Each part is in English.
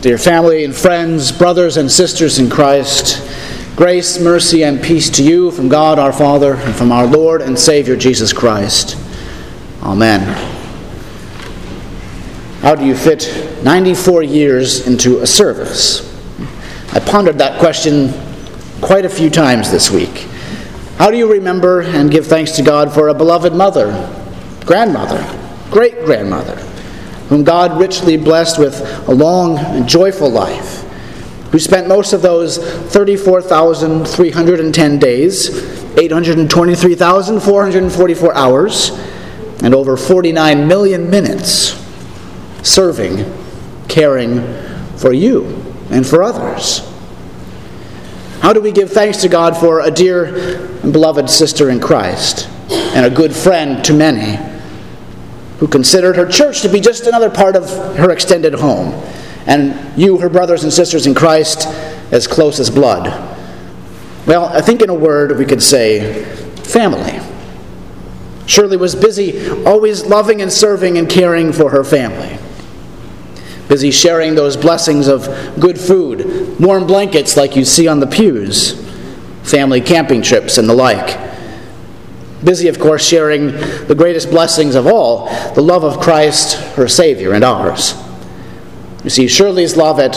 Dear family and friends, brothers and sisters in Christ, grace, mercy, and peace to you from God our Father and from our Lord and Savior Jesus Christ. Amen. How do you fit 94 years into a service? I pondered that question quite a few times this week. How do you remember and give thanks to God for a beloved mother, grandmother, great grandmother? Whom God richly blessed with a long and joyful life, who spent most of those 34,310 days, 823,444 hours, and over 49 million minutes serving, caring for you and for others. How do we give thanks to God for a dear and beloved sister in Christ and a good friend to many? Who considered her church to be just another part of her extended home, and you, her brothers and sisters in Christ, as close as blood. Well, I think in a word we could say family. Shirley was busy, always loving and serving and caring for her family. Busy sharing those blessings of good food, warm blankets like you see on the pews, family camping trips, and the like Busy, of course, sharing the greatest blessings of all the love of Christ, her Savior, and ours. You see, Shirley's love at,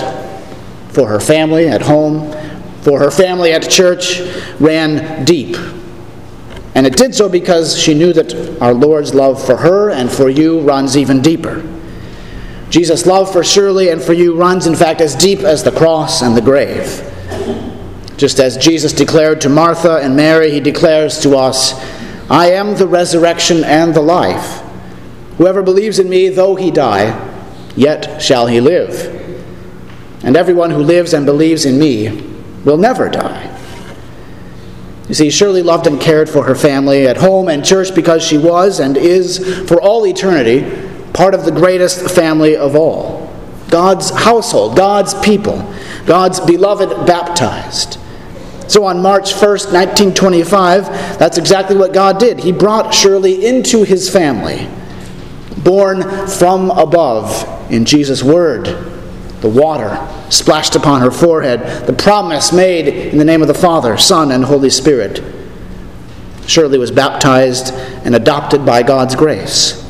for her family at home, for her family at church, ran deep. And it did so because she knew that our Lord's love for her and for you runs even deeper. Jesus' love for Shirley and for you runs, in fact, as deep as the cross and the grave. Just as Jesus declared to Martha and Mary, he declares to us I am the resurrection and the life. Whoever believes in me, though he die, yet shall he live. And everyone who lives and believes in me will never die. You see, Shirley loved and cared for her family at home and church because she was and is, for all eternity, part of the greatest family of all God's household, God's people, God's beloved baptized. So on March 1st, 1925, that's exactly what God did. He brought Shirley into his family, born from above in Jesus' word. The water splashed upon her forehead, the promise made in the name of the Father, Son, and Holy Spirit. Shirley was baptized and adopted by God's grace,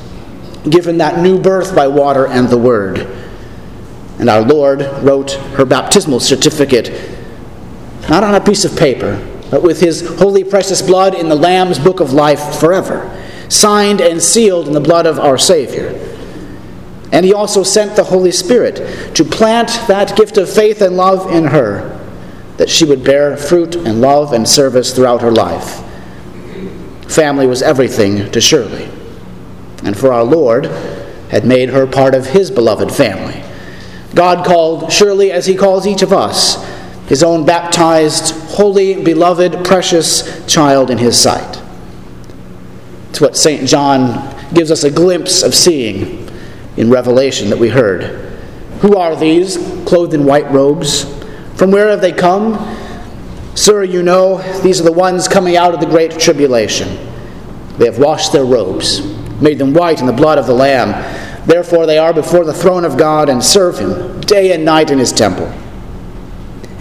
given that new birth by water and the Word. And our Lord wrote her baptismal certificate not on a piece of paper, but with his holy precious blood in the Lamb's book of life forever, signed and sealed in the blood of our Savior. And he also sent the Holy Spirit to plant that gift of faith and love in her, that she would bear fruit and love and service throughout her life. Family was everything to Shirley, and for our Lord had made her part of his beloved family. God called Shirley as he calls each of us his own baptized, holy, beloved, precious child in his sight. It's what St. John gives us a glimpse of seeing in Revelation that we heard. Who are these, clothed in white robes? From where have they come? Sir, you know, these are the ones coming out of the great tribulation. They have washed their robes, made them white in the blood of the Lamb. Therefore, they are before the throne of God and serve him day and night in his temple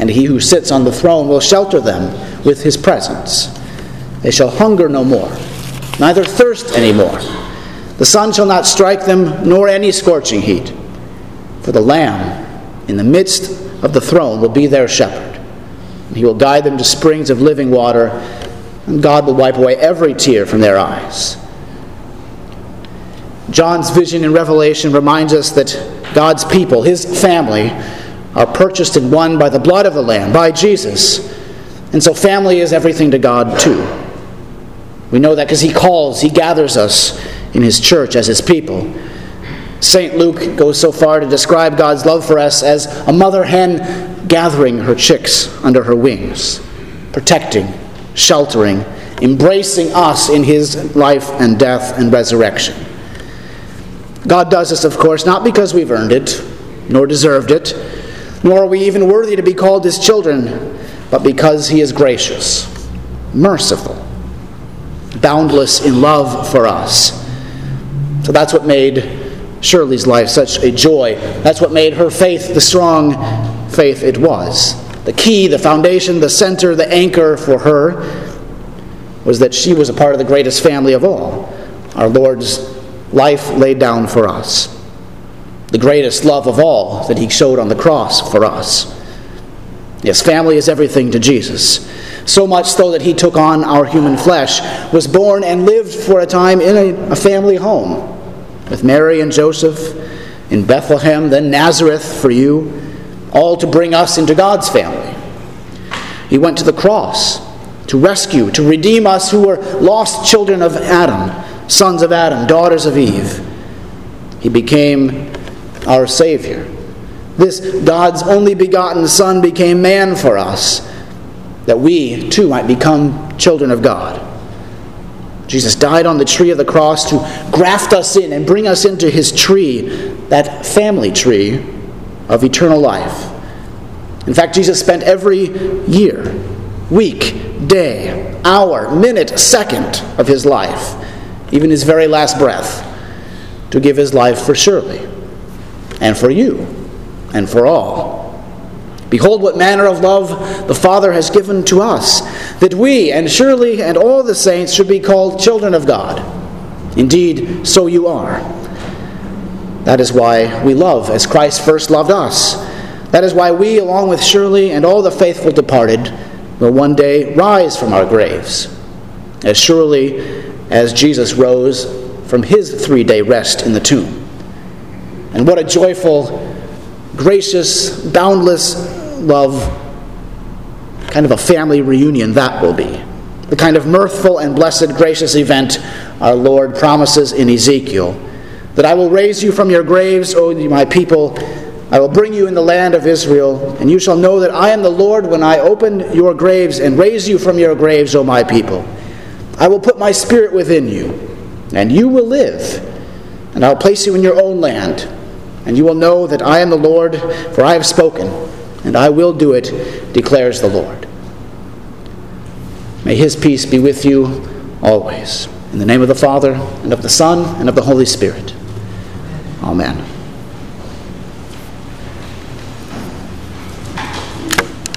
and he who sits on the throne will shelter them with his presence. They shall hunger no more, neither thirst any more. The sun shall not strike them, nor any scorching heat. For the Lamb in the midst of the throne will be their shepherd. And he will guide them to springs of living water, and God will wipe away every tear from their eyes. John's vision in Revelation reminds us that God's people, his family, are purchased and won by the blood of the Lamb, by Jesus. And so family is everything to God, too. We know that because He calls, He gathers us in His church as His people. St. Luke goes so far to describe God's love for us as a mother hen gathering her chicks under her wings, protecting, sheltering, embracing us in His life and death and resurrection. God does this, of course, not because we've earned it, nor deserved it nor are we even worthy to be called his children, but because he is gracious, merciful, boundless in love for us. So that's what made Shirley's life such a joy. That's what made her faith the strong faith it was. The key, the foundation, the center, the anchor for her was that she was a part of the greatest family of all, our Lord's life laid down for us. The greatest love of all that he showed on the cross for us. Yes, family is everything to Jesus. So much so that he took on our human flesh, was born and lived for a time in a, a family home with Mary and Joseph in Bethlehem, then Nazareth for you, all to bring us into God's family. He went to the cross to rescue, to redeem us who were lost children of Adam, sons of Adam, daughters of Eve. He became our Savior. This God's only begotten Son became man for us, that we too might become children of God. Jesus died on the tree of the cross to graft us in and bring us into his tree, that family tree of eternal life. In fact, Jesus spent every year, week, day, hour, minute, second of his life, even his very last breath, to give his life for Shirley and for you and for all. Behold, what manner of love the Father has given to us, that we and Shirley and all the saints should be called children of God. Indeed, so you are. That is why we love as Christ first loved us. That is why we, along with Shirley and all the faithful departed, will one day rise from our graves, as surely as Jesus rose from his three day rest in the tomb. And what a joyful, gracious, boundless love, kind of a family reunion that will be. The kind of mirthful and blessed, gracious event our Lord promises in Ezekiel that I will raise you from your graves, O my people I will bring you in the land of Israel, and you shall know that I am the Lord when I open your graves and raise you from your graves, O my people. I will put my spirit within you, and you will live, and I'll place you in your own land, and you will know that I am the Lord, for I have spoken, and I will do it, declares the Lord. May his peace be with you always. In the name of the Father, and of the Son, and of the Holy Spirit. Amen.